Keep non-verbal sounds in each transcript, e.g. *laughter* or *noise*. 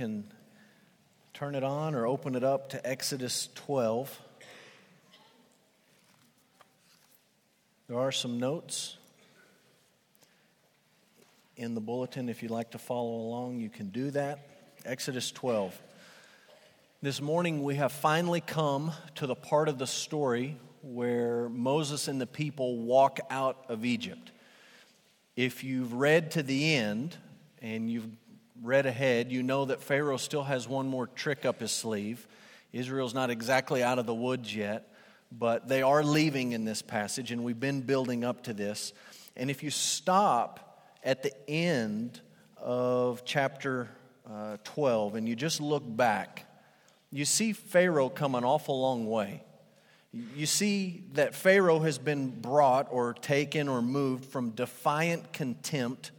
can turn it on or open it up to Exodus 12. There are some notes in the bulletin. If you'd like to follow along, you can do that. Exodus 12. This morning, we have finally come to the part of the story where Moses and the people walk out of Egypt. If you've read to the end and you've read ahead, you know that Pharaoh still has one more trick up his sleeve. Israel's not exactly out of the woods yet but they are leaving in this passage, and we've been building up to this. And if you stop at the end of chapter uh, 12 and you just look back, you see Pharaoh come an awful long way. You see that Pharaoh has been brought or taken or moved from defiant contempt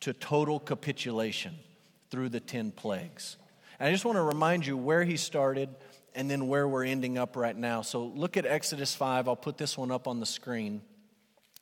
to total capitulation through the 10 plagues. And I just want to remind you where he started and then where we're ending up right now. So look at Exodus 5. I'll put this one up on the screen.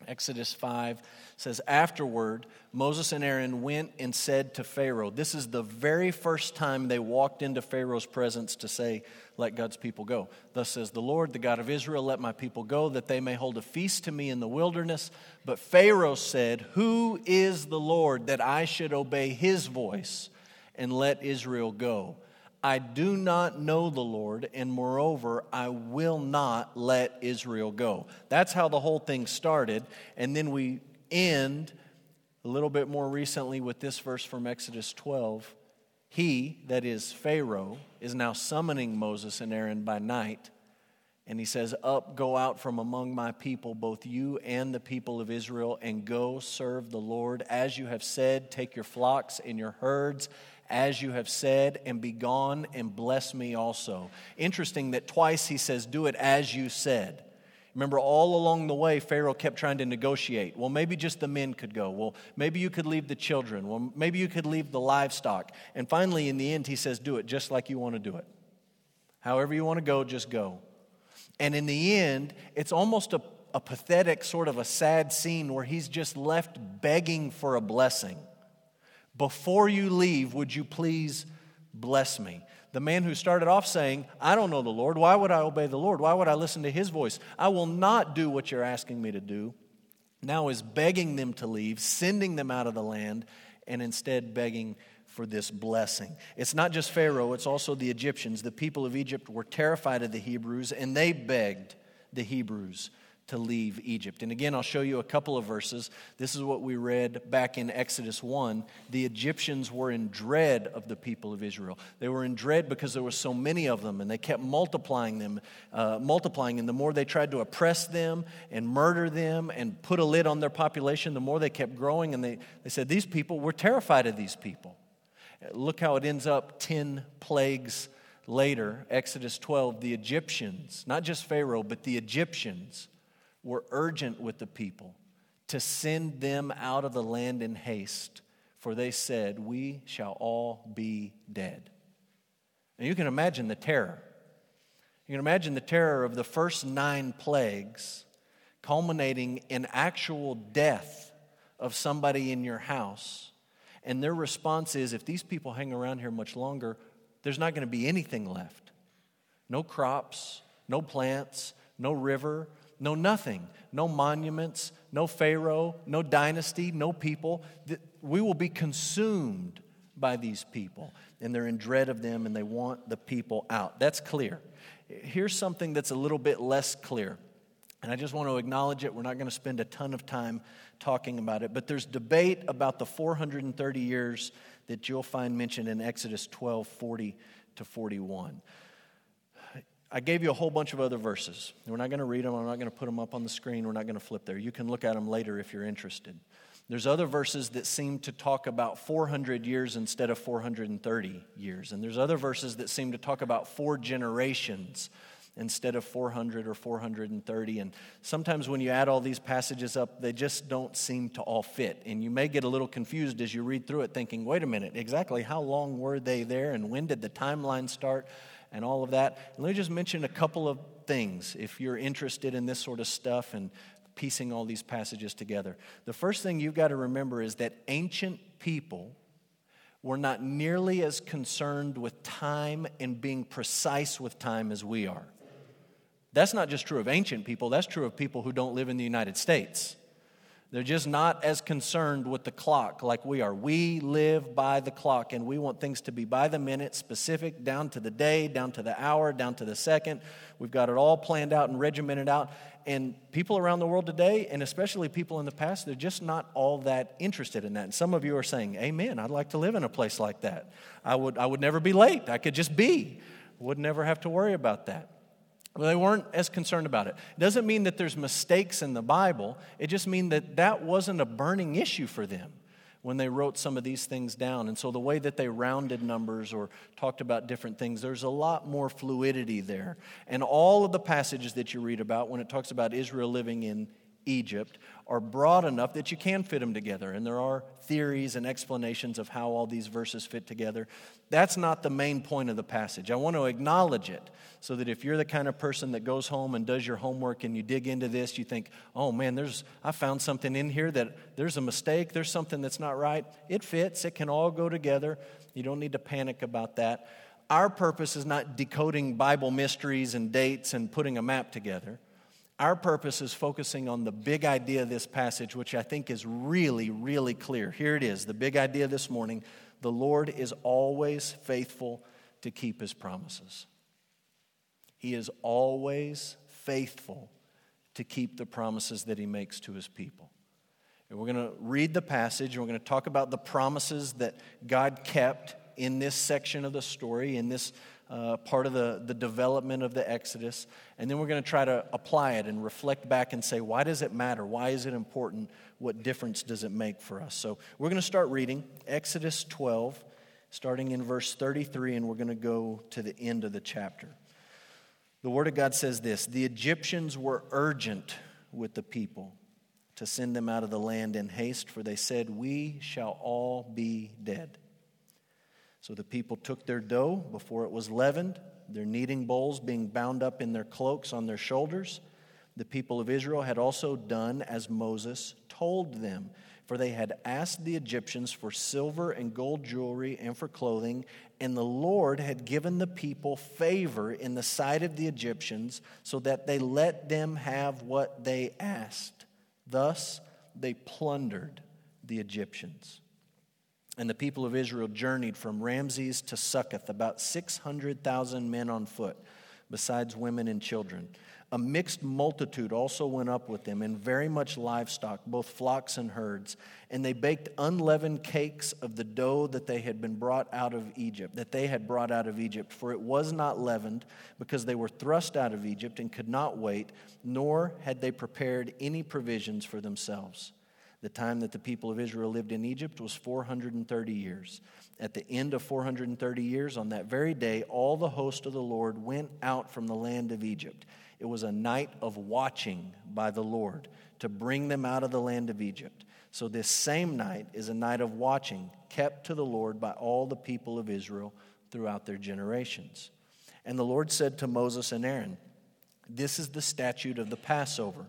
Exodus 5 says, Afterward, Moses and Aaron went and said to Pharaoh, This is the very first time they walked into Pharaoh's presence to say, Let God's people go. Thus says the Lord, the God of Israel, Let my people go, that they may hold a feast to me in the wilderness. But Pharaoh said, Who is the Lord that I should obey his voice and let Israel go? I do not know the Lord, and moreover, I will not let Israel go. That's how the whole thing started. And then we end a little bit more recently with this verse from Exodus 12. He, that is Pharaoh, is now summoning Moses and Aaron by night. And he says, Up, go out from among my people, both you and the people of Israel, and go serve the Lord. As you have said, take your flocks and your herds as you have said, and be gone and bless me also. Interesting that twice he says, Do it as you said. Remember, all along the way, Pharaoh kept trying to negotiate. Well, maybe just the men could go. Well, maybe you could leave the children. Well, maybe you could leave the livestock. And finally, in the end, he says, Do it just like you want to do it. However you want to go, just go. And in the end, it's almost a, a pathetic, sort of a sad scene where he's just left begging for a blessing. Before you leave, would you please bless me? The man who started off saying, I don't know the Lord. Why would I obey the Lord? Why would I listen to his voice? I will not do what you're asking me to do. Now is begging them to leave, sending them out of the land, and instead begging for this blessing. It's not just Pharaoh, it's also the Egyptians. The people of Egypt were terrified of the Hebrews, and they begged the Hebrews to leave Egypt. And again, I'll show you a couple of verses. This is what we read back in Exodus 1. The Egyptians were in dread of the people of Israel. They were in dread because there were so many of them, and they kept multiplying them, uh, multiplying. And the more they tried to oppress them and murder them and put a lid on their population, the more they kept growing. And they, they said, These people, we're terrified of these people. Look how it ends up 10 plagues later, Exodus 12. The Egyptians, not just Pharaoh, but the Egyptians, were urgent with the people to send them out of the land in haste, for they said, We shall all be dead. And you can imagine the terror. You can imagine the terror of the first nine plagues culminating in actual death of somebody in your house. And their response is if these people hang around here much longer, there's not going to be anything left. No crops, no plants, no river, no nothing, no monuments, no Pharaoh, no dynasty, no people. We will be consumed by these people, and they're in dread of them and they want the people out. That's clear. Here's something that's a little bit less clear, and I just want to acknowledge it. We're not going to spend a ton of time talking about it, but there's debate about the 430 years that you'll find mentioned in Exodus 12 40 to 41. I gave you a whole bunch of other verses. We're not going to read them. I'm not going to put them up on the screen. We're not going to flip there. You can look at them later if you're interested. There's other verses that seem to talk about 400 years instead of 430 years. And there's other verses that seem to talk about four generations instead of 400 or 430. And sometimes when you add all these passages up, they just don't seem to all fit. And you may get a little confused as you read through it, thinking, wait a minute, exactly how long were they there and when did the timeline start? And all of that. And let me just mention a couple of things if you're interested in this sort of stuff and piecing all these passages together. The first thing you've got to remember is that ancient people were not nearly as concerned with time and being precise with time as we are. That's not just true of ancient people, that's true of people who don't live in the United States. They're just not as concerned with the clock like we are. We live by the clock and we want things to be by the minute, specific, down to the day, down to the hour, down to the second. We've got it all planned out and regimented out. And people around the world today, and especially people in the past, they're just not all that interested in that. And some of you are saying, Amen, I'd like to live in a place like that. I would, I would never be late, I could just be, would never have to worry about that. Well, they weren't as concerned about it. It doesn't mean that there's mistakes in the Bible. It just means that that wasn't a burning issue for them when they wrote some of these things down. And so the way that they rounded numbers or talked about different things, there's a lot more fluidity there. And all of the passages that you read about when it talks about Israel living in Egypt are broad enough that you can fit them together. And there are theories and explanations of how all these verses fit together. That's not the main point of the passage. I want to acknowledge it so that if you're the kind of person that goes home and does your homework and you dig into this, you think, oh man, there's, I found something in here that there's a mistake, there's something that's not right. It fits, it can all go together. You don't need to panic about that. Our purpose is not decoding Bible mysteries and dates and putting a map together. Our purpose is focusing on the big idea of this passage, which I think is really, really clear. Here it is the big idea this morning the Lord is always faithful to keep his promises. He is always faithful to keep the promises that he makes to his people. And we're going to read the passage and we're going to talk about the promises that God kept in this section of the story, in this uh, part of the, the development of the Exodus. And then we're going to try to apply it and reflect back and say, why does it matter? Why is it important? What difference does it make for us? So we're going to start reading Exodus 12, starting in verse 33, and we're going to go to the end of the chapter. The Word of God says this The Egyptians were urgent with the people to send them out of the land in haste, for they said, We shall all be dead. So the people took their dough before it was leavened, their kneading bowls being bound up in their cloaks on their shoulders. The people of Israel had also done as Moses told them, for they had asked the Egyptians for silver and gold jewelry and for clothing, and the Lord had given the people favor in the sight of the Egyptians, so that they let them have what they asked. Thus they plundered the Egyptians. And the people of Israel journeyed from Ramses to Succoth, about 600,000 men on foot, besides women and children. A mixed multitude also went up with them, and very much livestock, both flocks and herds. And they baked unleavened cakes of the dough that they had been brought out of Egypt, that they had brought out of Egypt. For it was not leavened, because they were thrust out of Egypt and could not wait, nor had they prepared any provisions for themselves. The time that the people of Israel lived in Egypt was 430 years. At the end of 430 years, on that very day, all the host of the Lord went out from the land of Egypt. It was a night of watching by the Lord to bring them out of the land of Egypt. So, this same night is a night of watching kept to the Lord by all the people of Israel throughout their generations. And the Lord said to Moses and Aaron, This is the statute of the Passover.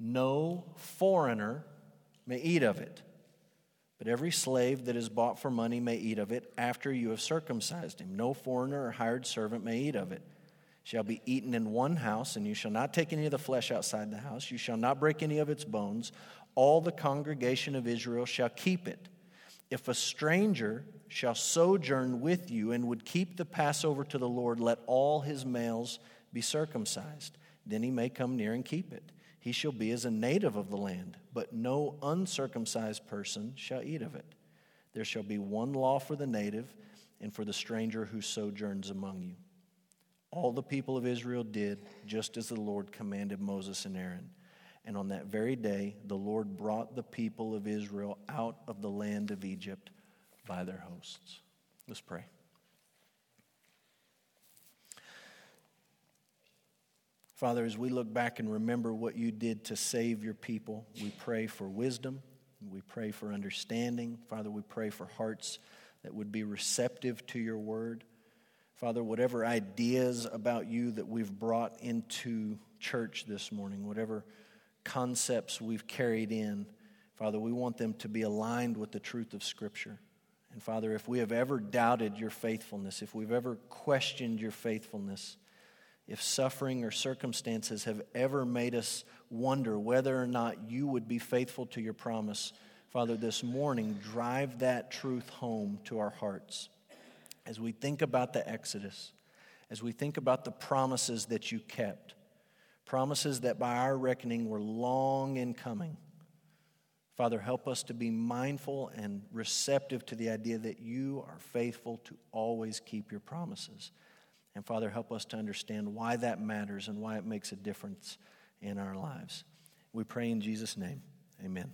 No foreigner may eat of it. But every slave that is bought for money may eat of it after you have circumcised him. No foreigner or hired servant may eat of it. Shall be eaten in one house, and you shall not take any of the flesh outside the house. You shall not break any of its bones. All the congregation of Israel shall keep it. If a stranger shall sojourn with you and would keep the Passover to the Lord, let all his males be circumcised. Then he may come near and keep it he shall be as a native of the land, but no uncircumcised person shall eat of it. There shall be one law for the native and for the stranger who sojourns among you. All the people of Israel did just as the Lord commanded Moses and Aaron. And on that very day, the Lord brought the people of Israel out of the land of Egypt by their hosts. Let's pray. Father, as we look back and remember what you did to save your people, we pray for wisdom. We pray for understanding. Father, we pray for hearts that would be receptive to your word. Father, whatever ideas about you that we've brought into church this morning, whatever concepts we've carried in, Father, we want them to be aligned with the truth of Scripture. And Father, if we have ever doubted your faithfulness, if we've ever questioned your faithfulness, if suffering or circumstances have ever made us wonder whether or not you would be faithful to your promise, Father, this morning, drive that truth home to our hearts. As we think about the Exodus, as we think about the promises that you kept, promises that by our reckoning were long in coming. Father, help us to be mindful and receptive to the idea that you are faithful to always keep your promises. And Father, help us to understand why that matters and why it makes a difference in our lives. We pray in Jesus' name. Amen.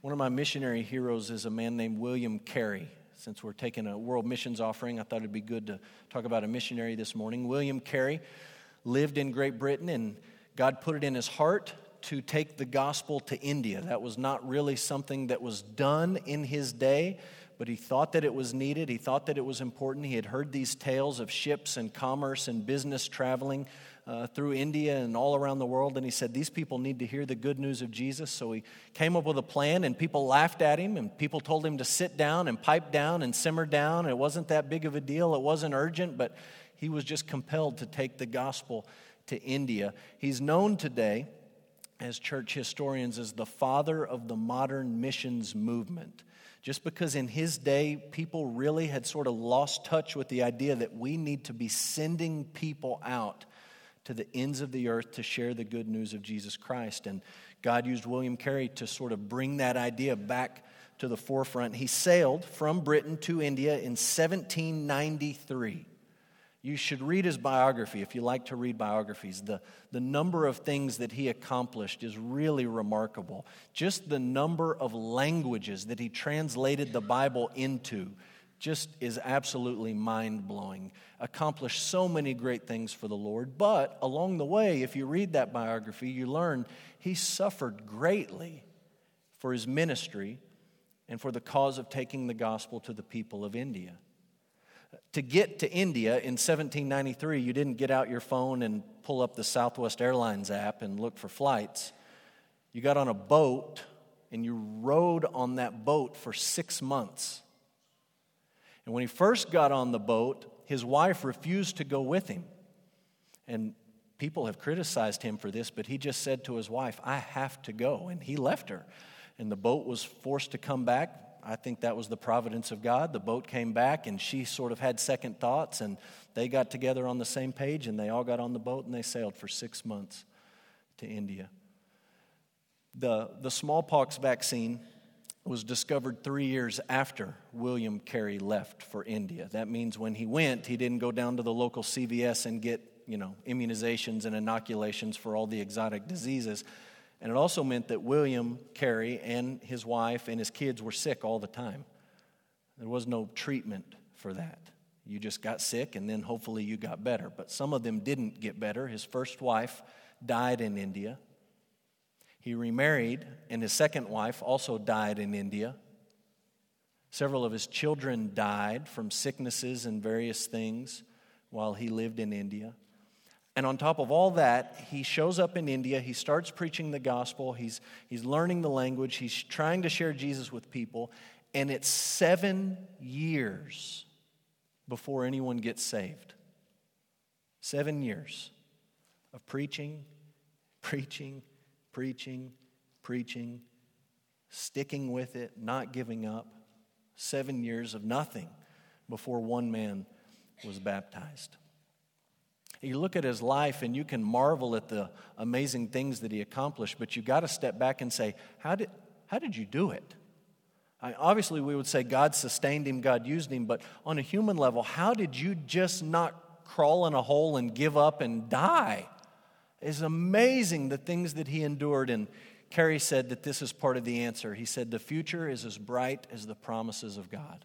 One of my missionary heroes is a man named William Carey. Since we're taking a world missions offering, I thought it'd be good to talk about a missionary this morning. William Carey lived in Great Britain, and God put it in his heart to take the gospel to India. That was not really something that was done in his day, but he thought that it was needed. He thought that it was important. He had heard these tales of ships and commerce and business traveling uh, through India and all around the world, and he said, These people need to hear the good news of Jesus. So he came up with a plan, and people laughed at him, and people told him to sit down and pipe down and simmer down. It wasn't that big of a deal, it wasn't urgent, but he was just compelled to take the gospel to India. He's known today as church historians as the father of the modern missions movement. Just because in his day people really had sort of lost touch with the idea that we need to be sending people out to the ends of the earth to share the good news of Jesus Christ. And God used William Carey to sort of bring that idea back to the forefront. He sailed from Britain to India in 1793. You should read his biography if you like to read biographies. The, the number of things that he accomplished is really remarkable. Just the number of languages that he translated the Bible into just is absolutely mind blowing. Accomplished so many great things for the Lord, but along the way, if you read that biography, you learn he suffered greatly for his ministry and for the cause of taking the gospel to the people of India to get to India in 1793, you didn't get out your phone and pull up the Southwest Airlines app and look for flights. You got on a boat and you rode on that boat for six months. And when he first got on the boat, his wife refused to go with him. And people have criticized him for this, but he just said to his wife, I have to go. And he left her. And the boat was forced to come back I think that was the providence of God. The boat came back and she sort of had second thoughts and they got together on the same page and they all got on the boat and they sailed for six months to India. The, the smallpox vaccine was discovered three years after William Carey left for India. That means when he went, he didn't go down to the local CVS and get, you know, immunizations and inoculations for all the exotic diseases. And it also meant that William Carey and his wife and his kids were sick all the time. There was no treatment for that. You just got sick and then hopefully you got better. But some of them didn't get better. His first wife died in India. He remarried, and his second wife also died in India. Several of his children died from sicknesses and various things while he lived in India. And on top of all that, he shows up in India. He starts preaching the gospel. He's, he's learning the language. He's trying to share Jesus with people. And it's seven years before anyone gets saved. Seven years of preaching, preaching, preaching, preaching, sticking with it, not giving up. Seven years of nothing before one man was baptized. You look at his life and you can marvel at the amazing things that he accomplished, but you got to step back and say, how did, how did you do it? I, obviously, we would say God sustained him, God used him, but on a human level, how did you just not crawl in a hole and give up and die? It's amazing the things that he endured. And Carey said that this is part of the answer. He said, The future is as bright as the promises of God.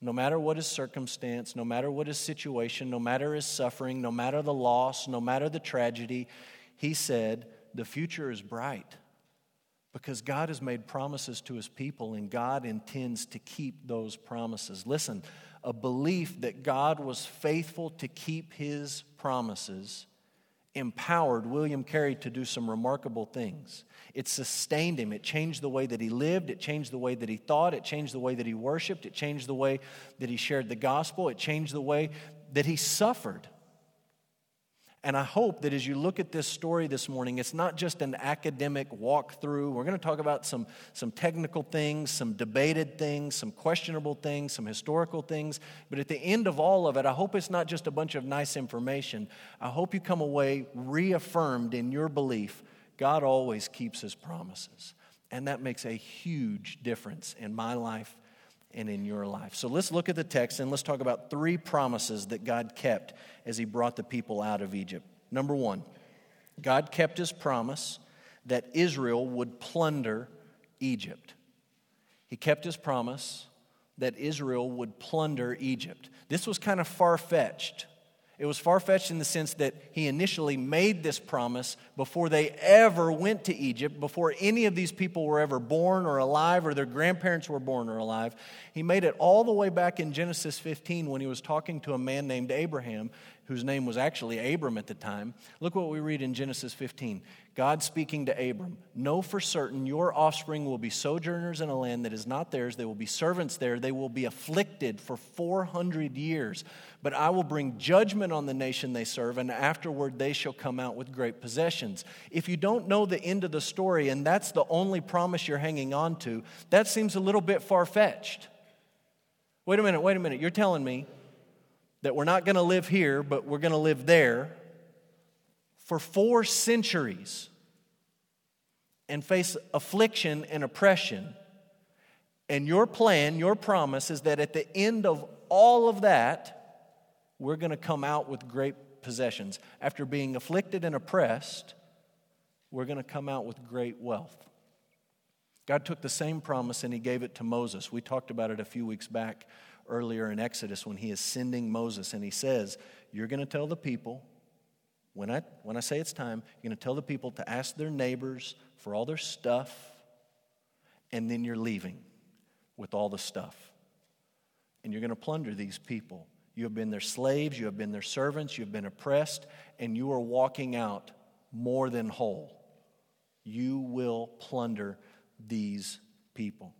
No matter what his circumstance, no matter what his situation, no matter his suffering, no matter the loss, no matter the tragedy, he said, The future is bright because God has made promises to his people and God intends to keep those promises. Listen, a belief that God was faithful to keep his promises empowered William Carey to do some remarkable things. It sustained him. It changed the way that he lived. It changed the way that he thought. It changed the way that he worshiped. It changed the way that he shared the gospel. It changed the way that he suffered. And I hope that as you look at this story this morning, it's not just an academic walkthrough. We're going to talk about some, some technical things, some debated things, some questionable things, some historical things. But at the end of all of it, I hope it's not just a bunch of nice information. I hope you come away reaffirmed in your belief God always keeps his promises. And that makes a huge difference in my life and in your life. So let's look at the text and let's talk about three promises that God kept as he brought the people out of Egypt. Number one, God kept his promise that Israel would plunder Egypt. He kept his promise that Israel would plunder Egypt. This was kind of far fetched it was far fetched in the sense that he initially made this promise before they ever went to Egypt, before any of these people were ever born or alive or their grandparents were born or alive. He made it all the way back in Genesis 15 when he was talking to a man named Abraham whose name was actually Abram at the time. Look what we read in Genesis 15. God speaking to Abram, Know for certain your offspring will be sojourners in a land that is not theirs. They will be servants there. They will be afflicted for 400 years. But I will bring judgment on the nation they serve, and afterward they shall come out with great possessions. If you don't know the end of the story, and that's the only promise you're hanging on to, that seems a little bit far fetched. Wait a minute, wait a minute. You're telling me that we're not going to live here, but we're going to live there for four centuries and face affliction and oppression. And your plan, your promise is that at the end of all of that, we're going to come out with great possessions. After being afflicted and oppressed, we're going to come out with great wealth. God took the same promise and he gave it to Moses. We talked about it a few weeks back earlier in Exodus when he is sending Moses and he says, You're going to tell the people, when I, when I say it's time, you're going to tell the people to ask their neighbors for all their stuff, and then you're leaving with all the stuff. And you're going to plunder these people. You have been their slaves, you have been their servants, you have been oppressed, and you are walking out more than whole. You will plunder these people.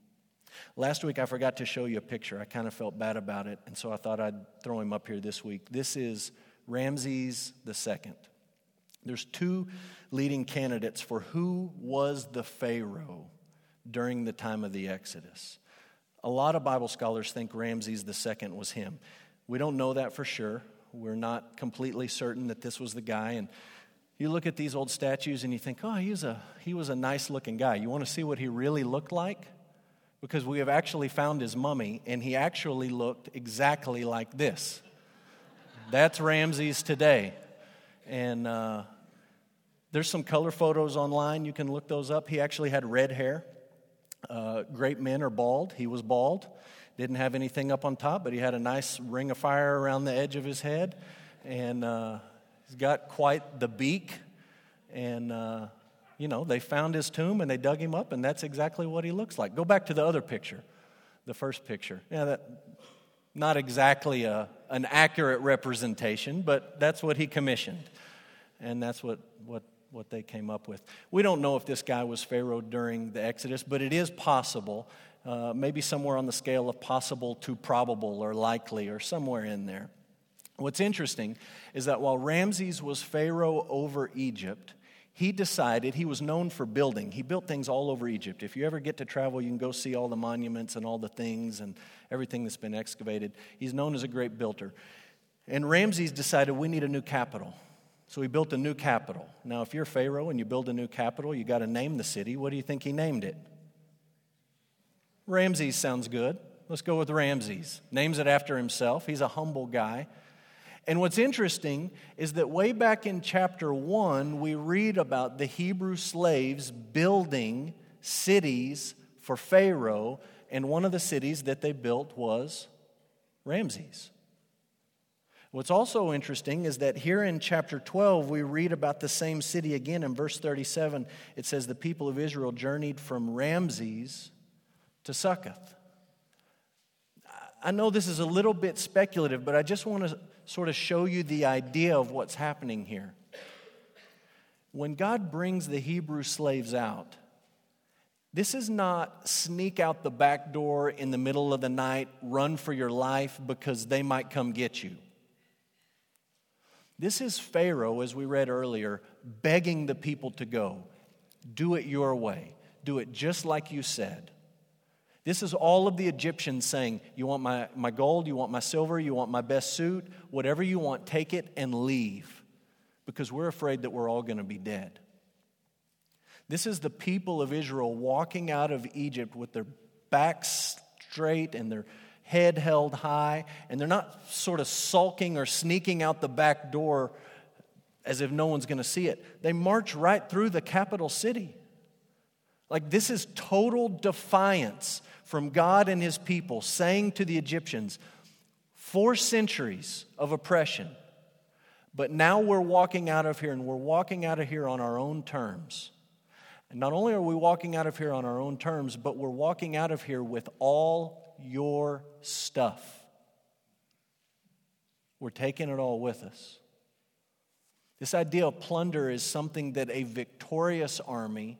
Last week, I forgot to show you a picture. I kind of felt bad about it, and so I thought I'd throw him up here this week. This is Ramses II. There's two leading candidates for who was the Pharaoh during the time of the Exodus. A lot of Bible scholars think Ramses II was him. We don't know that for sure. We're not completely certain that this was the guy. And you look at these old statues and you think, oh, he was a, he was a nice looking guy. You want to see what he really looked like? because we have actually found his mummy, and he actually looked exactly like this. That's Ramses today. And uh, there's some color photos online. You can look those up. He actually had red hair. Uh, great men are bald. He was bald. Didn't have anything up on top, but he had a nice ring of fire around the edge of his head. And uh, he's got quite the beak. And uh, you know, they found his tomb and they dug him up, and that's exactly what he looks like. Go back to the other picture, the first picture. Yeah, that not exactly a, an accurate representation, but that's what he commissioned. And that's what, what, what they came up with. We don't know if this guy was Pharaoh during the Exodus, but it is possible, uh, maybe somewhere on the scale of possible to probable or likely or somewhere in there. What's interesting is that while Ramses was Pharaoh over Egypt, he decided he was known for building. He built things all over Egypt. If you ever get to travel, you can go see all the monuments and all the things and everything that's been excavated. He's known as a great builder. And Ramses decided we need a new capital. So he built a new capital. Now, if you're Pharaoh and you build a new capital, you got to name the city. What do you think he named it? Ramses sounds good. Let's go with Ramses. Names it after himself. He's a humble guy. And what's interesting is that way back in chapter 1, we read about the Hebrew slaves building cities for Pharaoh, and one of the cities that they built was Ramses. What's also interesting is that here in chapter 12, we read about the same city again. In verse 37, it says, The people of Israel journeyed from Ramses to Succoth. I know this is a little bit speculative, but I just want to sort of show you the idea of what's happening here. When God brings the Hebrew slaves out, this is not sneak out the back door in the middle of the night, run for your life because they might come get you. This is Pharaoh, as we read earlier, begging the people to go. Do it your way. Do it just like you said. This is all of the Egyptians saying, You want my, my gold, you want my silver, you want my best suit, whatever you want, take it and leave. Because we're afraid that we're all going to be dead. This is the people of Israel walking out of Egypt with their backs straight and their head held high, and they're not sort of sulking or sneaking out the back door as if no one's going to see it. They march right through the capital city. Like, this is total defiance from God and his people, saying to the Egyptians, four centuries of oppression, but now we're walking out of here, and we're walking out of here on our own terms. And not only are we walking out of here on our own terms, but we're walking out of here with all your stuff. We're taking it all with us. This idea of plunder is something that a victorious army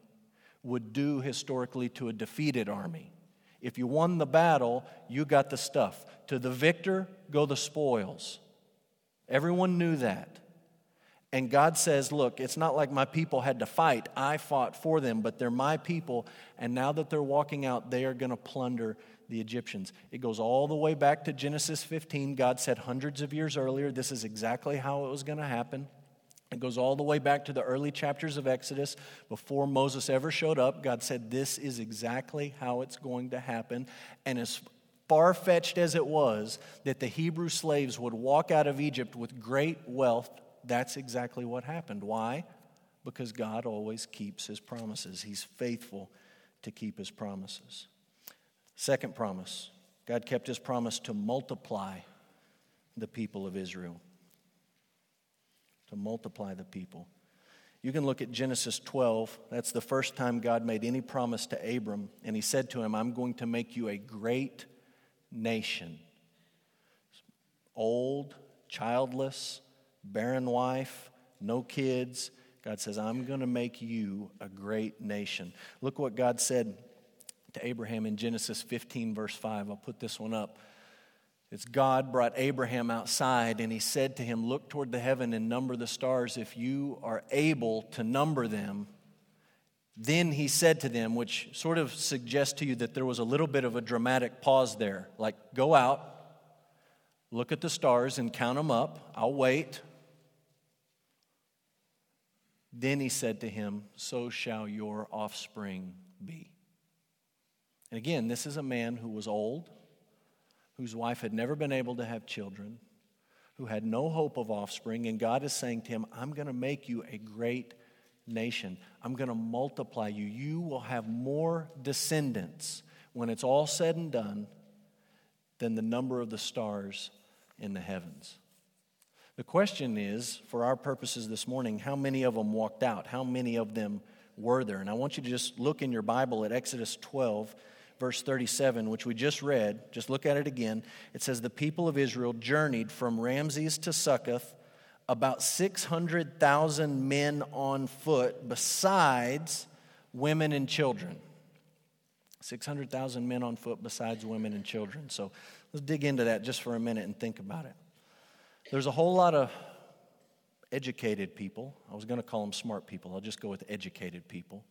would do historically to a defeated army. If you won the battle, you got the stuff. To the victor, go the spoils. Everyone knew that. And God says, Look, it's not like my people had to fight. I fought for them, but they're my people. And now that they're walking out, they are going to plunder the Egyptians. It goes all the way back to Genesis 15. God said hundreds of years earlier, this is exactly how it was going to happen. It goes all the way back to the early chapters of Exodus. Before Moses ever showed up, God said, This is exactly how it's going to happen. And as far fetched as it was that the Hebrew slaves would walk out of Egypt with great wealth, that's exactly what happened. Why? Because God always keeps his promises, He's faithful to keep his promises. Second promise God kept his promise to multiply the people of Israel to multiply the people. You can look at Genesis 12. That's the first time God made any promise to Abram. And he said to him, I'm going to make you a great nation. Old, childless, barren wife, no kids. God says, I'm going to make you a great nation. Look what God said to Abraham in Genesis 15, verse 5. I'll put this one up. It's God brought Abraham outside and he said to him, Look toward the heaven and number the stars if you are able to number them. Then he said to them, which sort of suggests to you that there was a little bit of a dramatic pause there. Like, go out, look at the stars and count them up. I'll wait. Then he said to him, So shall your offspring be. And again, this is a man who was old whose wife had never been able to have children, who had no hope of offspring, and God is saying to him, I'm going to make you a great nation. I'm going to multiply you. You will have more descendants when it's all said and done than the number of the stars in the heavens. The question is, for our purposes this morning, how many of them walked out? How many of them were there? And I want you to just look in your Bible at Exodus 12 verse 37, which we just read, just look at it again. It says, The people of Israel journeyed from Ramses to Succoth, about 600,000 men on foot, besides women and children. 600,000 men on foot, besides women and children. So let's dig into that just for a minute and think about it. There's a whole lot of educated people. I was going to call them smart people. I'll just go with educated people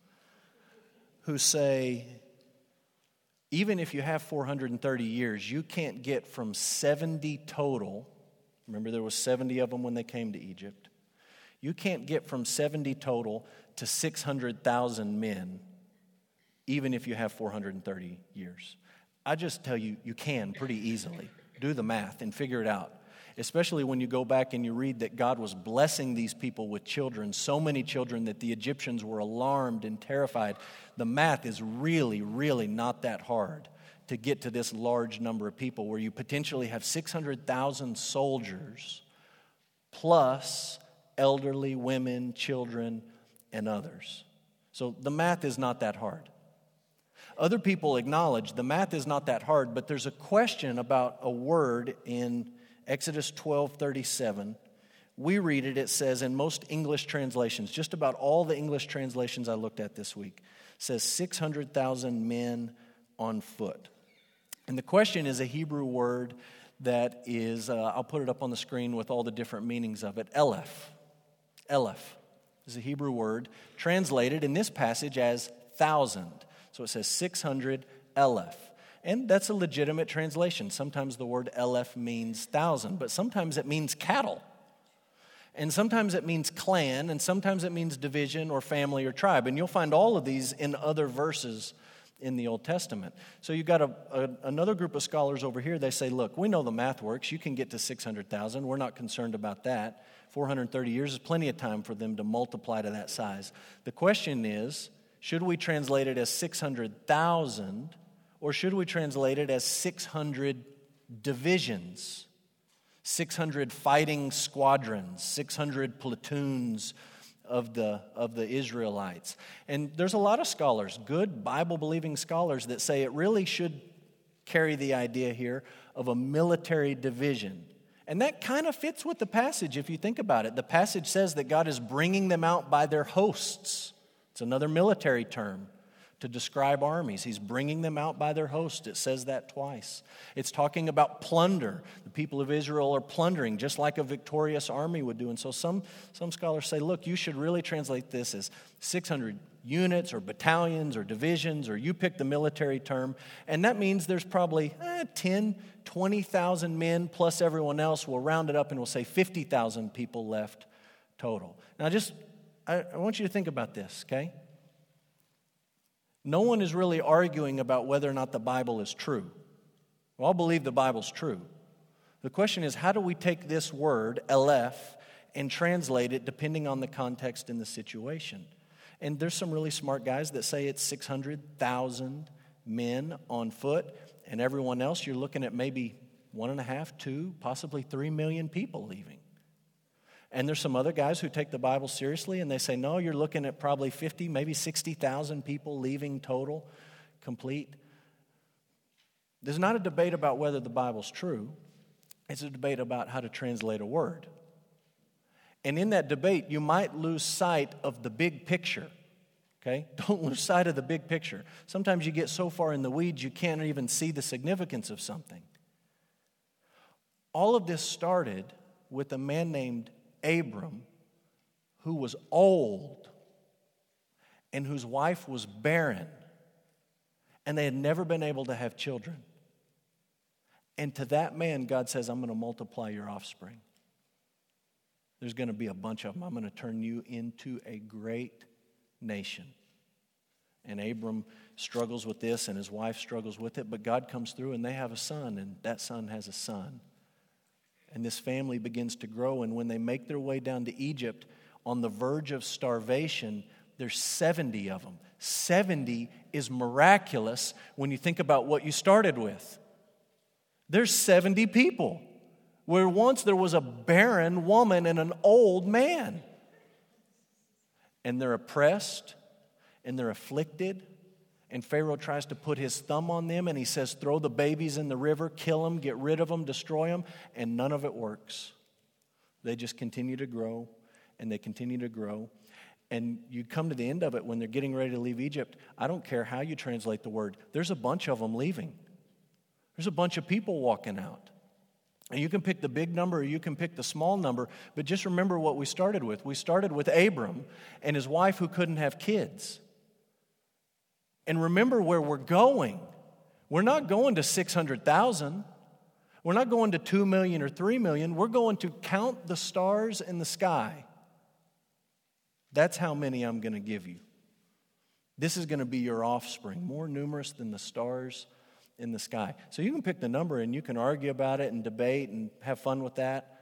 who say even if you have 430 years, you can't get from 70 total. Remember, there was 70 of them when they came to Egypt. You can't get from 70 total to 600,000 men, even if you have 430 years. I just tell you, you can pretty easily. Do the math and figure it out especially when you go back and you read that God was blessing these people with children, so many children that the Egyptians were alarmed and terrified. The math is really, really not that hard to get to this large number of people where you potentially have 600,000 soldiers plus elderly women, children, and others. So the math is not that hard. Other people acknowledge the math is not that hard, but there's a question about a word in Exodus 12 37, we read it, it says in most English translations, just about all the English translations I looked at this week, says 600,000 men on foot. And the question is a Hebrew word that is, uh, I'll put it up on the screen with all the different meanings of it. Eleph. Eleph is a Hebrew word translated in this passage as thousand. So it says 600 Eleph. And that's a legitimate translation. Sometimes the word Eleph means thousand, but sometimes it means cattle. And sometimes it means clan, and sometimes it means division or family or tribe. And you'll find all of these in other verses in the Old Testament. So you've got a, a, another group of scholars over here. They say, look, we know the math works. You can get to 600,000. We're not concerned about that. 430 years is plenty of time for them to multiply to that size. The question is, should we translate it as 600,000 or should we translate it as 600 divisions? 600 fighting squadrons, 600 platoons of the, of the Israelites. And there's a lot of scholars, good Bible believing scholars, that say it really should carry the idea here of a military division. And that kind of fits with the passage if you think about it. The passage says that God is bringing them out by their hosts, it's another military term to describe armies. He's bringing them out by their host. It says that twice. It's talking about plunder. The people of Israel are plundering, just like a victorious army would do. And so some, some scholars say, look, you should really translate this as 600 units or battalions or divisions, or you pick the military term. And that means there's probably eh, 10, 20,000 men plus everyone else. We'll round it up and we'll say 50,000 people left total. Now, just, I, I want you to think about this, okay? No one is really arguing about whether or not the Bible is true. We all believe the Bible's true. The question is, how do we take this word, Aleph, and translate it depending on the context and the situation? And there's some really smart guys that say it's 600,000 men on foot, and everyone else, you're looking at maybe one and a half, two, possibly three million people leaving. And there's some other guys who take the Bible seriously and they say, no, you're looking at probably 50, maybe 60,000 people leaving total, complete. There's not a debate about whether the Bible's true, it's a debate about how to translate a word. And in that debate, you might lose sight of the big picture. Okay? *laughs* Don't lose sight of the big picture. Sometimes you get so far in the weeds you can't even see the significance of something. All of this started with a man named Abram, who was old and whose wife was barren, and they had never been able to have children. And to that man, God says, I'm going to multiply your offspring. There's going to be a bunch of them. I'm going to turn you into a great nation. And Abram struggles with this, and his wife struggles with it, but God comes through, and they have a son, and that son has a son. And this family begins to grow. And when they make their way down to Egypt on the verge of starvation, there's 70 of them. 70 is miraculous when you think about what you started with. There's 70 people, where once there was a barren woman and an old man. And they're oppressed and they're afflicted and Pharaoh tries to put his thumb on them and he says, Throw the babies in the river, kill them, get rid of them, destroy them. And none of it works. They just continue to grow and they continue to grow. And you come to the end of it when they're getting ready to leave Egypt. I don't care how you translate the word, there's a bunch of them leaving. There's a bunch of people walking out. And you can pick the big number or you can pick the small number, but just remember what we started with. We started with Abram and his wife who couldn't have kids. And remember where we're going. We're not going to 600,000. We're not going to 2 million or 3 million. We're going to count the stars in the sky. That's how many I'm going to give you. This is going to be your offspring, more numerous than the stars in the sky. So you can pick the number and you can argue about it and debate and have fun with that.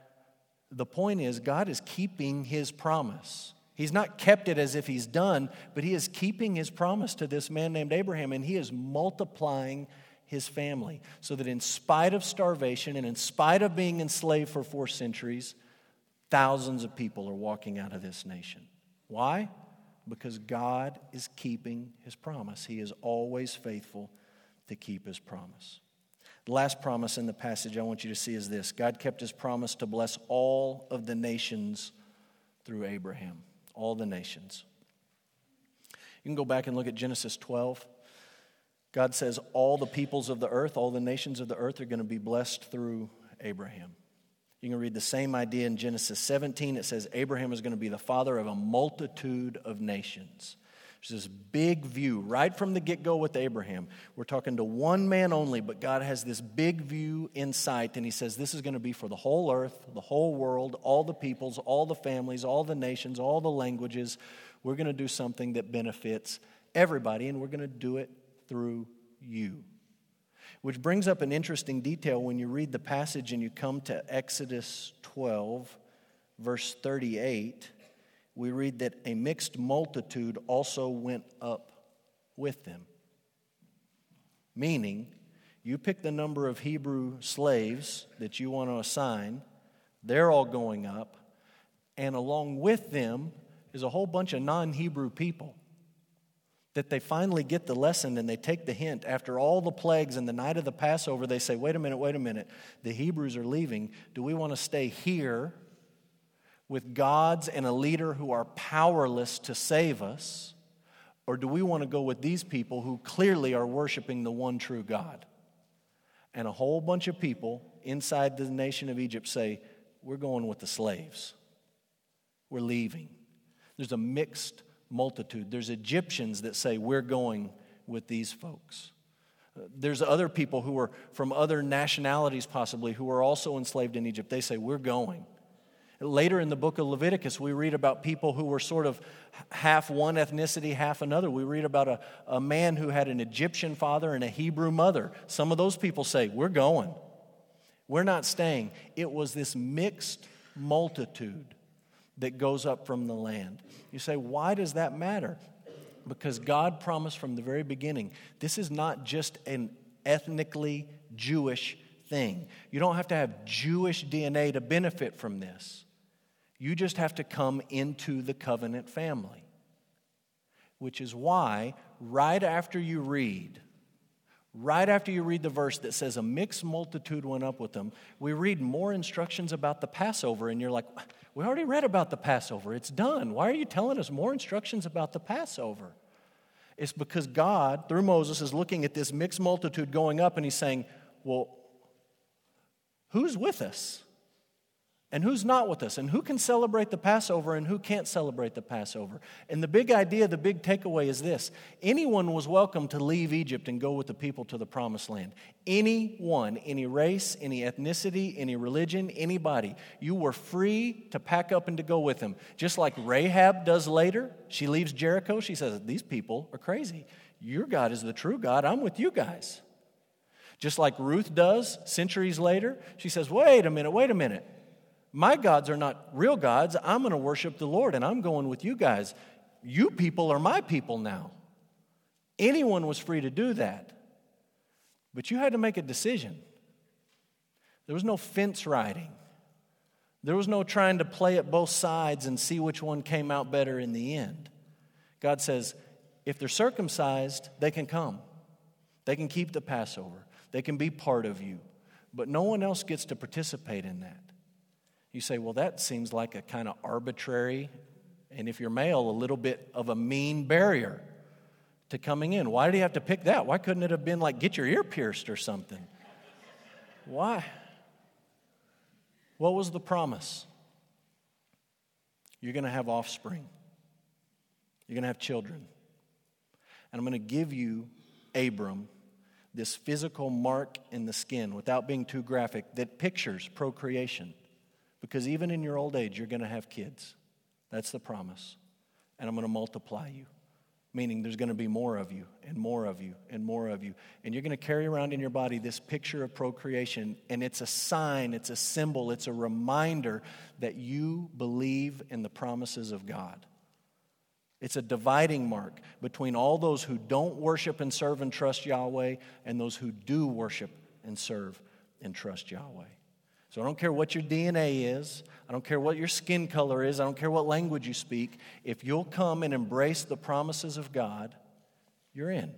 The point is, God is keeping his promise. He's not kept it as if he's done, but he is keeping his promise to this man named Abraham, and he is multiplying his family. So that in spite of starvation and in spite of being enslaved for four centuries, thousands of people are walking out of this nation. Why? Because God is keeping his promise. He is always faithful to keep his promise. The last promise in the passage I want you to see is this God kept his promise to bless all of the nations through Abraham. All the nations. You can go back and look at Genesis 12. God says, All the peoples of the earth, all the nations of the earth are going to be blessed through Abraham. You can read the same idea in Genesis 17. It says, Abraham is going to be the father of a multitude of nations. There's this big view right from the get go with Abraham. We're talking to one man only, but God has this big view in sight, and He says this is going to be for the whole earth, the whole world, all the peoples, all the families, all the nations, all the languages. We're going to do something that benefits everybody, and we're going to do it through you. Which brings up an interesting detail when you read the passage and you come to Exodus 12, verse 38. We read that a mixed multitude also went up with them. Meaning, you pick the number of Hebrew slaves that you want to assign, they're all going up, and along with them is a whole bunch of non Hebrew people that they finally get the lesson and they take the hint. After all the plagues and the night of the Passover, they say, wait a minute, wait a minute. The Hebrews are leaving. Do we want to stay here with gods and a leader who are powerless to save us? Or do we want to go with these people who clearly are worshiping the one true God? And a whole bunch of people inside the nation of Egypt say, We're going with the slaves. We're leaving. There's a mixed multitude. There's Egyptians that say, We're going with these folks. There's other people who are from other nationalities, possibly, who are also enslaved in Egypt. They say, We're going. Later in the book of Leviticus, we read about people who were sort of half one ethnicity, half another. We read about a, a man who had an Egyptian father and a Hebrew mother. Some of those people say, We're going. We're not staying. It was this mixed multitude that goes up from the land. You say, why does that matter? Because God promised from the very beginning this is not just an ethnically Jewish thing. You don't have to have Jewish DNA to benefit from this. You just have to come into the covenant family. Which is why, right after you read, right after you read the verse that says a mixed multitude went up with them, we read more instructions about the Passover, and you're like, we already read about the Passover. It's done. Why are you telling us more instructions about the Passover? It's because God, through Moses, is looking at this mixed multitude going up and he's saying, Well, who's with us? And who's not with us, and who can celebrate the Passover and who can't celebrate the Passover. And the big idea, the big takeaway is this anyone was welcome to leave Egypt and go with the people to the promised land. Anyone, any race, any ethnicity, any religion, anybody, you were free to pack up and to go with them. Just like Rahab does later, she leaves Jericho, she says, These people are crazy. Your God is the true God, I'm with you guys. Just like Ruth does centuries later, she says, Wait a minute, wait a minute. My gods are not real gods. I'm going to worship the Lord and I'm going with you guys. You people are my people now. Anyone was free to do that. But you had to make a decision. There was no fence riding. There was no trying to play at both sides and see which one came out better in the end. God says, if they're circumcised, they can come. They can keep the Passover. They can be part of you. But no one else gets to participate in that. You say, well, that seems like a kind of arbitrary, and if you're male, a little bit of a mean barrier to coming in. Why did he have to pick that? Why couldn't it have been like, get your ear pierced or something? Why? What was the promise? You're going to have offspring, you're going to have children. And I'm going to give you, Abram, this physical mark in the skin, without being too graphic, that pictures procreation. Because even in your old age, you're going to have kids. That's the promise. And I'm going to multiply you, meaning there's going to be more of you and more of you and more of you. And you're going to carry around in your body this picture of procreation. And it's a sign, it's a symbol, it's a reminder that you believe in the promises of God. It's a dividing mark between all those who don't worship and serve and trust Yahweh and those who do worship and serve and trust Yahweh. So I don't care what your DNA is, I don't care what your skin color is, I don't care what language you speak. If you'll come and embrace the promises of God, you're in.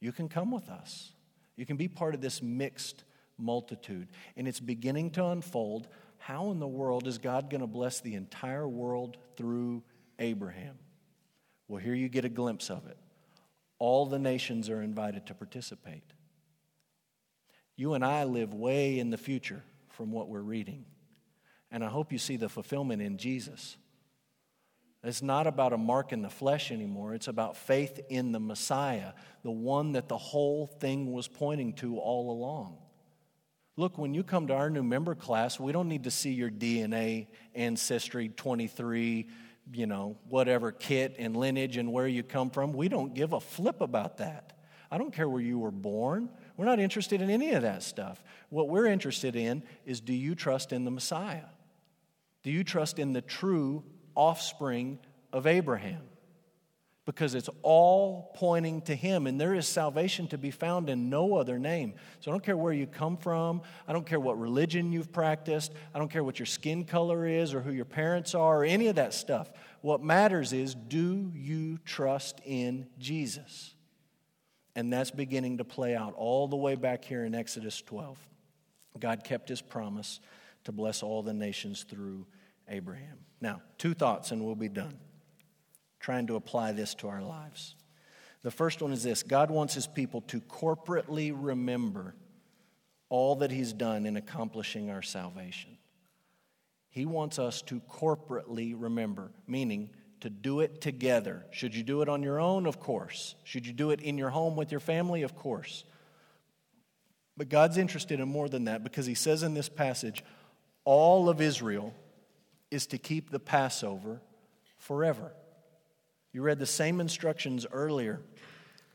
You can come with us. You can be part of this mixed multitude. And it's beginning to unfold. How in the world is God going to bless the entire world through Abraham? Well, here you get a glimpse of it. All the nations are invited to participate. You and I live way in the future from what we're reading. And I hope you see the fulfillment in Jesus. It's not about a mark in the flesh anymore. It's about faith in the Messiah, the one that the whole thing was pointing to all along. Look, when you come to our new member class, we don't need to see your DNA, ancestry, 23, you know, whatever kit and lineage and where you come from. We don't give a flip about that. I don't care where you were born. We're not interested in any of that stuff. What we're interested in is do you trust in the Messiah? Do you trust in the true offspring of Abraham? Because it's all pointing to him, and there is salvation to be found in no other name. So I don't care where you come from. I don't care what religion you've practiced. I don't care what your skin color is or who your parents are or any of that stuff. What matters is do you trust in Jesus? And that's beginning to play out all the way back here in Exodus 12. God kept his promise to bless all the nations through Abraham. Now, two thoughts and we'll be done. Trying to apply this to our lives. The first one is this God wants his people to corporately remember all that he's done in accomplishing our salvation. He wants us to corporately remember, meaning to do it together. Should you do it on your own? Of course. Should you do it in your home with your family? Of course. But God's interested in more than that because He says in this passage, all of Israel is to keep the Passover forever. You read the same instructions earlier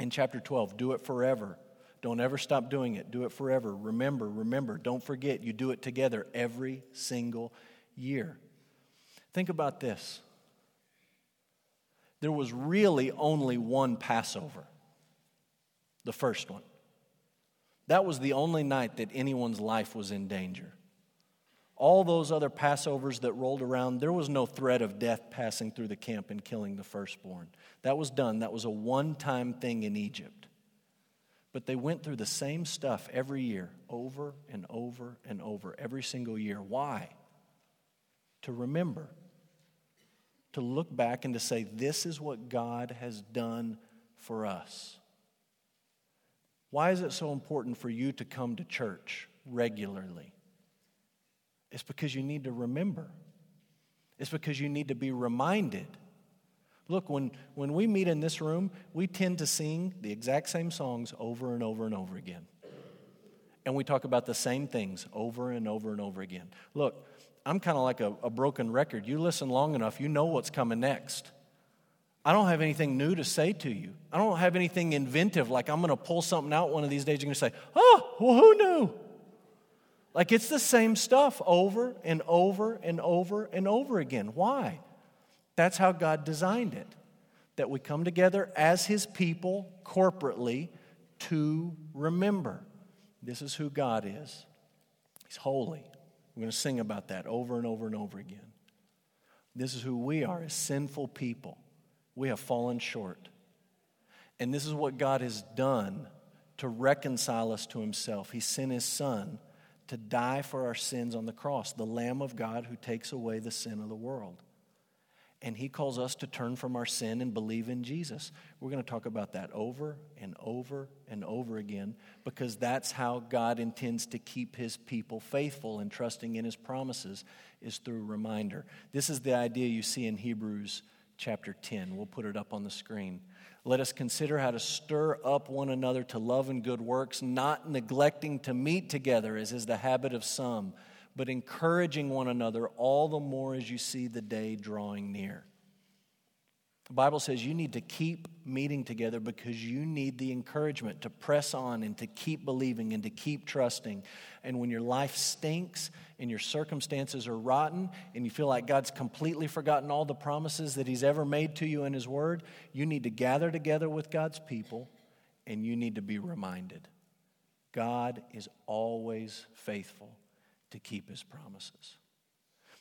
in chapter 12 do it forever. Don't ever stop doing it. Do it forever. Remember, remember. Don't forget. You do it together every single year. Think about this there was really only one Passover, the first one. That was the only night that anyone's life was in danger. All those other Passovers that rolled around, there was no threat of death passing through the camp and killing the firstborn. That was done. That was a one time thing in Egypt. But they went through the same stuff every year, over and over and over, every single year. Why? To remember to look back and to say, this is what God has done for us. Why is it so important for you to come to church regularly? It's because you need to remember. It's because you need to be reminded. Look, when, when we meet in this room, we tend to sing the exact same songs over and over and over again. And we talk about the same things over and over and over again. Look, I'm kind of like a, a broken record. You listen long enough, you know what's coming next. I don't have anything new to say to you. I don't have anything inventive, like I'm going to pull something out one of these days. You're going to say, oh, well, who knew? Like it's the same stuff over and over and over and over again. Why? That's how God designed it. That we come together as His people corporately to remember. This is who God is. He's holy. We're going to sing about that over and over and over again. This is who we are as sinful people. We have fallen short. And this is what God has done to reconcile us to Himself. He sent His Son to die for our sins on the cross, the Lamb of God who takes away the sin of the world. And he calls us to turn from our sin and believe in Jesus. We're going to talk about that over and over and over again because that's how God intends to keep his people faithful and trusting in his promises is through reminder. This is the idea you see in Hebrews chapter 10. We'll put it up on the screen. Let us consider how to stir up one another to love and good works, not neglecting to meet together, as is the habit of some but encouraging one another all the more as you see the day drawing near. The Bible says you need to keep meeting together because you need the encouragement to press on and to keep believing and to keep trusting. And when your life stinks and your circumstances are rotten and you feel like God's completely forgotten all the promises that He's ever made to you in His Word, you need to gather together with God's people and you need to be reminded God is always faithful to keep his promises.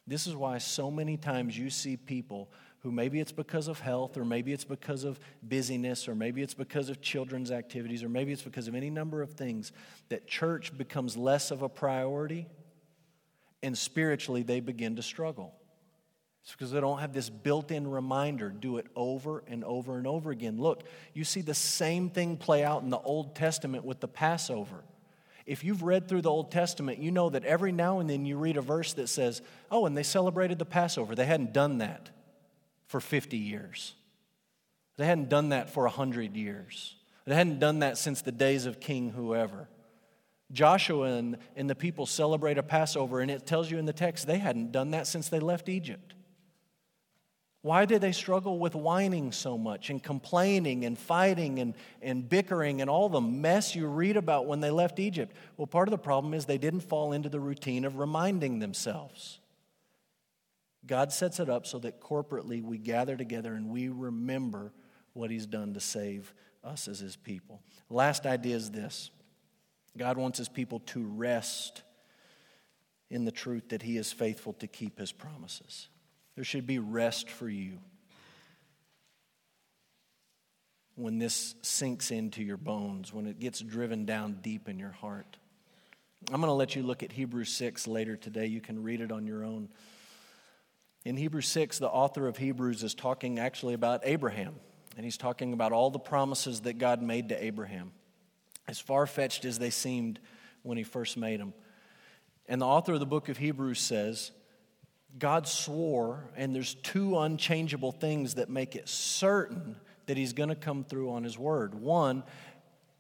This is why so many times you see people who maybe it's because of health, or maybe it's because of busyness, or maybe it's because of children's activities, or maybe it's because of any number of things, that church becomes less of a priority and spiritually they begin to struggle. It's because they don't have this built in reminder. Do it over and over and over again. Look, you see the same thing play out in the Old Testament with the Passover. If you've read through the Old Testament, you know that every now and then you read a verse that says, Oh, and they celebrated the Passover. They hadn't done that for 50 years, they hadn't done that for 100 years, they hadn't done that since the days of King whoever. Joshua and, and the people celebrate a Passover, and it tells you in the text they hadn't done that since they left Egypt. Why did they struggle with whining so much and complaining and fighting and, and bickering and all the mess you read about when they left Egypt? Well, part of the problem is they didn't fall into the routine of reminding themselves. God sets it up so that corporately we gather together and we remember what He's done to save us as His people. Last idea is this God wants His people to rest in the truth that He is faithful to keep His promises. There should be rest for you when this sinks into your bones, when it gets driven down deep in your heart. I'm going to let you look at Hebrews 6 later today. You can read it on your own. In Hebrews 6, the author of Hebrews is talking actually about Abraham, and he's talking about all the promises that God made to Abraham, as far fetched as they seemed when he first made them. And the author of the book of Hebrews says, God swore, and there's two unchangeable things that make it certain that He's going to come through on His word. One,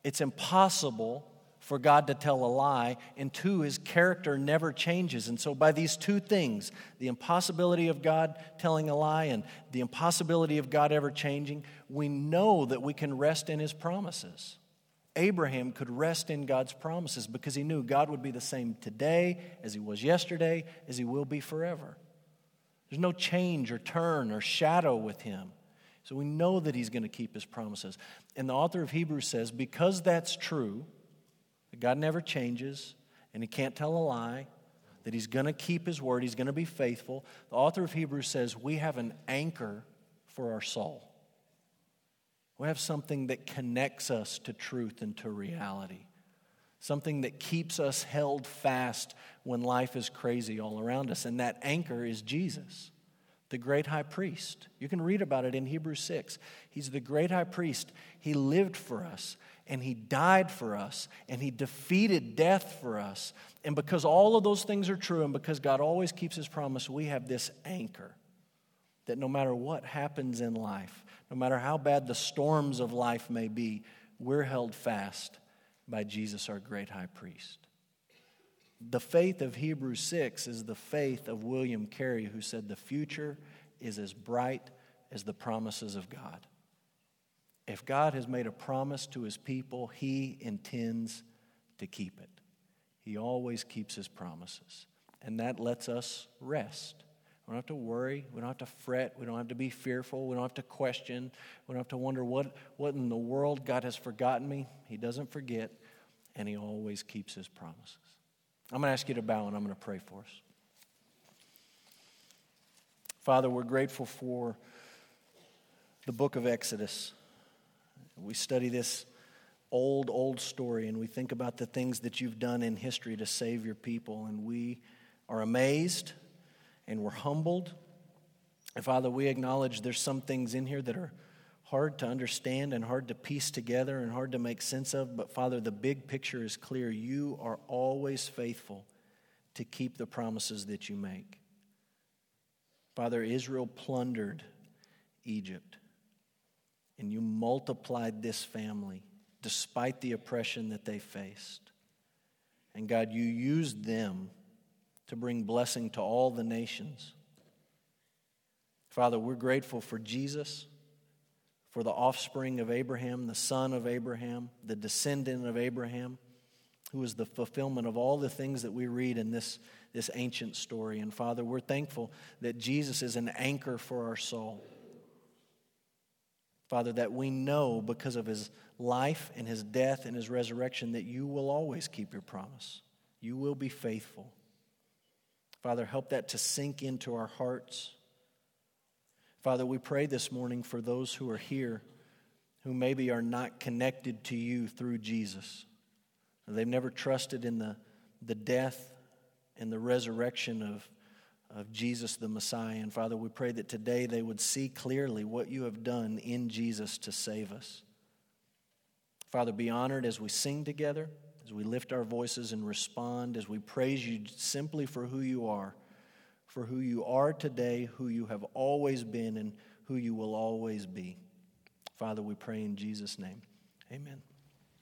it's impossible for God to tell a lie, and two, His character never changes. And so, by these two things, the impossibility of God telling a lie and the impossibility of God ever changing, we know that we can rest in His promises. Abraham could rest in God's promises because he knew God would be the same today as he was yesterday, as he will be forever. There's no change or turn or shadow with him. So we know that he's going to keep his promises. And the author of Hebrews says, because that's true, that God never changes and he can't tell a lie, that he's going to keep his word, he's going to be faithful, the author of Hebrews says, we have an anchor for our soul. We have something that connects us to truth and to reality, something that keeps us held fast when life is crazy all around us. And that anchor is Jesus, the great high priest. You can read about it in Hebrews 6. He's the great high priest. He lived for us, and he died for us, and he defeated death for us. And because all of those things are true, and because God always keeps his promise, we have this anchor that no matter what happens in life, no matter how bad the storms of life may be, we're held fast by Jesus, our great high priest. The faith of Hebrews 6 is the faith of William Carey, who said, The future is as bright as the promises of God. If God has made a promise to his people, he intends to keep it. He always keeps his promises. And that lets us rest. We don't have to worry. We don't have to fret. We don't have to be fearful. We don't have to question. We don't have to wonder what, what in the world God has forgotten me. He doesn't forget, and He always keeps His promises. I'm going to ask you to bow, and I'm going to pray for us. Father, we're grateful for the book of Exodus. We study this old, old story, and we think about the things that you've done in history to save your people, and we are amazed and we're humbled. And Father, we acknowledge there's some things in here that are hard to understand and hard to piece together and hard to make sense of. But Father, the big picture is clear. You are always faithful to keep the promises that you make. Father, Israel plundered Egypt, and you multiplied this family despite the oppression that they faced. And God, you used them to bring blessing to all the nations. Father, we're grateful for Jesus, for the offspring of Abraham, the son of Abraham, the descendant of Abraham, who is the fulfillment of all the things that we read in this, this ancient story. And Father, we're thankful that Jesus is an anchor for our soul. Father, that we know because of his life and his death and his resurrection that you will always keep your promise. You will be faithful. Father, help that to sink into our hearts. Father, we pray this morning for those who are here who maybe are not connected to you through Jesus. They've never trusted in the, the death and the resurrection of, of Jesus the Messiah. And Father, we pray that today they would see clearly what you have done in Jesus to save us. Father, be honored as we sing together, as we lift our voices and respond, as we praise you simply for who you are, for who you are today, who you have always been, and who you will always be. Father, we pray in Jesus' name. Amen.